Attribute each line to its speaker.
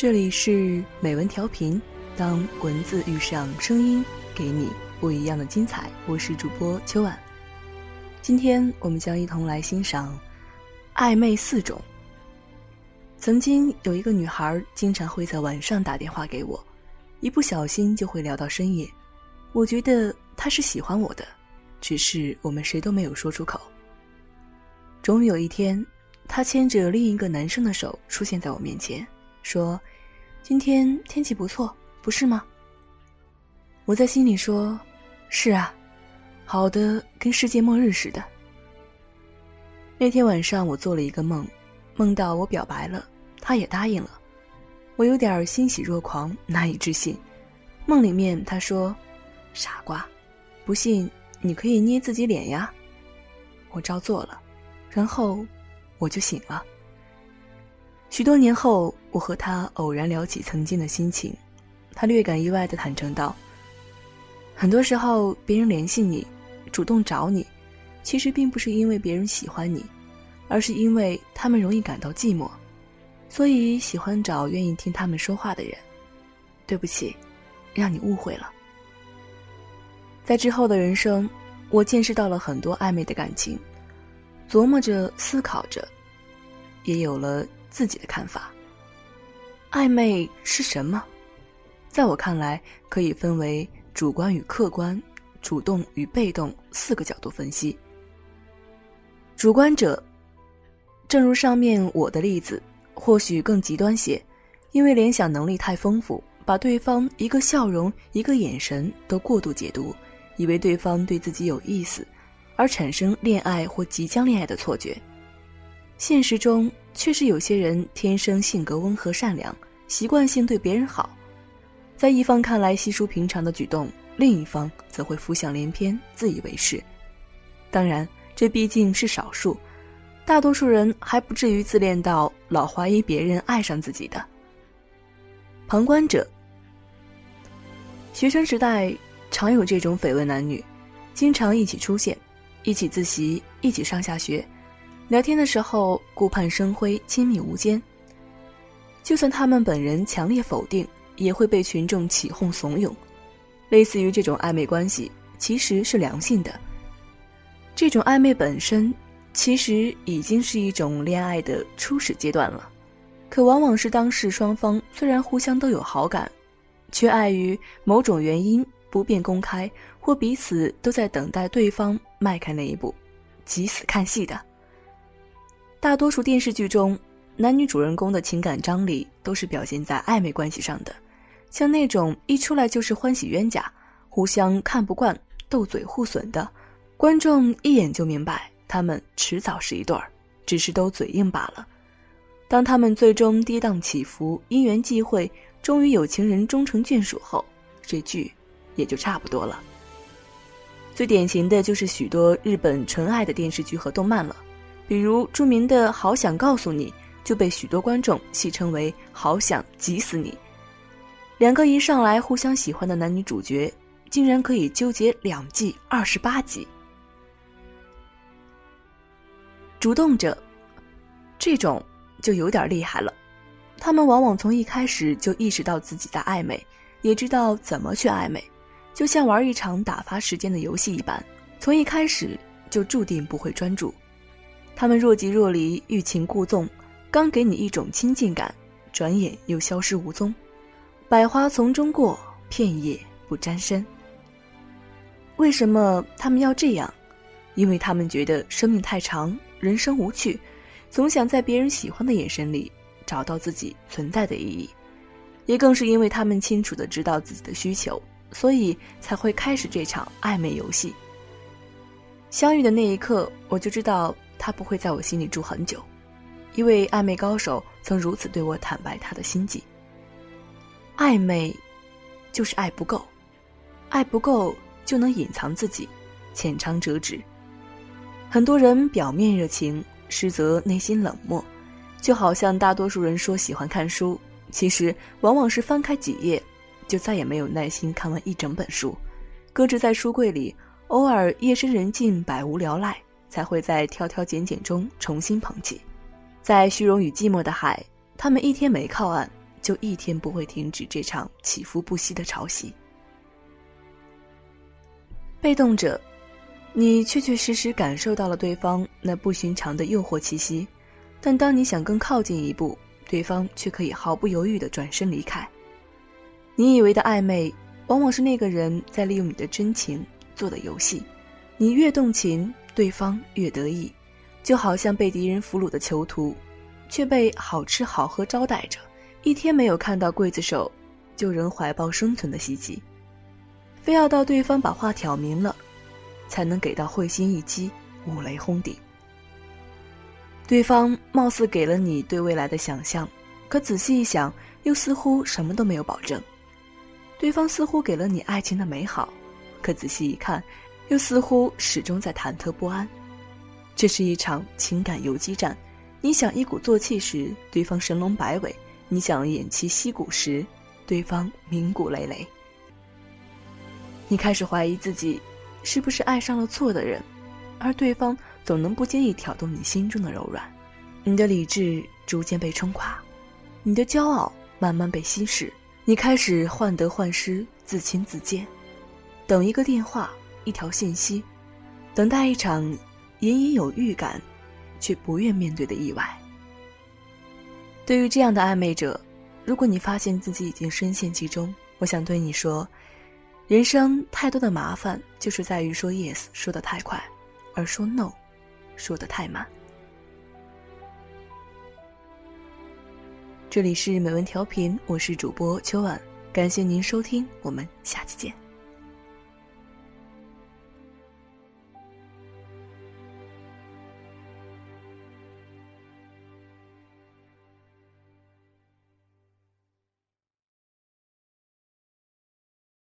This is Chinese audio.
Speaker 1: 这里是美文调频，当文字遇上声音，给你不一样的精彩。我是主播秋晚，今天我们将一同来欣赏暧昧四种。曾经有一个女孩，经常会在晚上打电话给我，一不小心就会聊到深夜。我觉得她是喜欢我的，只是我们谁都没有说出口。终于有一天，她牵着另一个男生的手出现在我面前。说：“今天天气不错，不是吗？”我在心里说：“是啊，好的跟世界末日似的。”那天晚上我做了一个梦，梦到我表白了，他也答应了，我有点欣喜若狂，难以置信。梦里面他说：“傻瓜，不信你可以捏自己脸呀。”我照做了，然后我就醒了。许多年后，我和他偶然聊起曾经的心情，他略感意外的坦诚道：“很多时候，别人联系你，主动找你，其实并不是因为别人喜欢你，而是因为他们容易感到寂寞，所以喜欢找愿意听他们说话的人。对不起，让你误会了。”在之后的人生，我见识到了很多暧昧的感情，琢磨着、思考着，也有了。自己的看法。暧昧是什么？在我看来，可以分为主观与客观、主动与被动四个角度分析。主观者，正如上面我的例子，或许更极端些，因为联想能力太丰富，把对方一个笑容、一个眼神都过度解读，以为对方对自己有意思，而产生恋爱或即将恋爱的错觉。现实中确实有些人天生性格温和善良，习惯性对别人好，在一方看来稀疏平常的举动，另一方则会浮想联翩，自以为是。当然，这毕竟是少数，大多数人还不至于自恋到老怀疑别人爱上自己的。旁观者，学生时代常有这种绯闻男女，经常一起出现，一起自习，一起上下学。聊天的时候顾盼生辉，亲密无间。就算他们本人强烈否定，也会被群众起哄怂恿。类似于这种暧昧关系，其实是良性的。这种暧昧本身，其实已经是一种恋爱的初始阶段了。可往往是当事双方虽然互相都有好感，却碍于某种原因不便公开，或彼此都在等待对方迈开那一步，急死看戏的。大多数电视剧中，男女主人公的情感张力都是表现在暧昧关系上的，像那种一出来就是欢喜冤家，互相看不惯，斗嘴互损的，观众一眼就明白他们迟早是一对儿，只是都嘴硬罢了。当他们最终跌宕起伏，因缘际会，终于有情人终成眷属后，这剧也就差不多了。最典型的就是许多日本纯爱的电视剧和动漫了。比如著名的《好想告诉你》，就被许多观众戏称为“好想急死你”。两个一上来互相喜欢的男女主角，竟然可以纠结两季二十八集。主动者，这种就有点厉害了。他们往往从一开始就意识到自己在暧昧，也知道怎么去暧昧，就像玩一场打发时间的游戏一般，从一开始就注定不会专注。他们若即若离，欲擒故纵，刚给你一种亲近感，转眼又消失无踪。百花丛中过，片叶不沾身。为什么他们要这样？因为他们觉得生命太长，人生无趣，总想在别人喜欢的眼神里找到自己存在的意义。也更是因为他们清楚的知道自己的需求，所以才会开始这场暧昧游戏。相遇的那一刻，我就知道。他不会在我心里住很久，一位暧昧高手曾如此对我坦白他的心迹。暧昧，就是爱不够，爱不够就能隐藏自己，浅尝辄止。很多人表面热情，实则内心冷漠，就好像大多数人说喜欢看书，其实往往是翻开几页，就再也没有耐心看完一整本书，搁置在书柜里，偶尔夜深人静，百无聊赖。才会在挑挑拣拣中重新捧起，在虚荣与寂寞的海，他们一天没靠岸，就一天不会停止这场起伏不息的潮汐。被动者，你确确实实感受到了对方那不寻常的诱惑气息，但当你想更靠近一步，对方却可以毫不犹豫的转身离开。你以为的暧昧，往往是那个人在利用你的真情做的游戏。你越动情，对方越得意，就好像被敌人俘虏的囚徒，却被好吃好喝招待着，一天没有看到刽子手，就仍怀抱生存的希冀。非要到对方把话挑明了，才能给到会心一击，五雷轰顶。对方貌似给了你对未来的想象，可仔细一想，又似乎什么都没有保证。对方似乎给了你爱情的美好，可仔细一看，又似乎始终在忐忑不安。这是一场情感游击战，你想一鼓作气时，对方神龙摆尾；你想偃旗息鼓时，对方鸣鼓累累。你开始怀疑自己，是不是爱上了错的人，而对方总能不经意挑动你心中的柔软，你的理智逐渐被冲垮，你的骄傲慢慢被稀释，你开始患得患失、自轻自贱，等一个电话、一条信息，等待一场隐隐有预感，却不愿面对的意外。对于这样的暧昧者，如果你发现自己已经深陷其中，我想对你说。人生太多的麻烦，就是在于说 yes 说的太快，而说 no 说的太慢。这里是美文调频，我是主播秋晚，感谢您收听，我们下期见。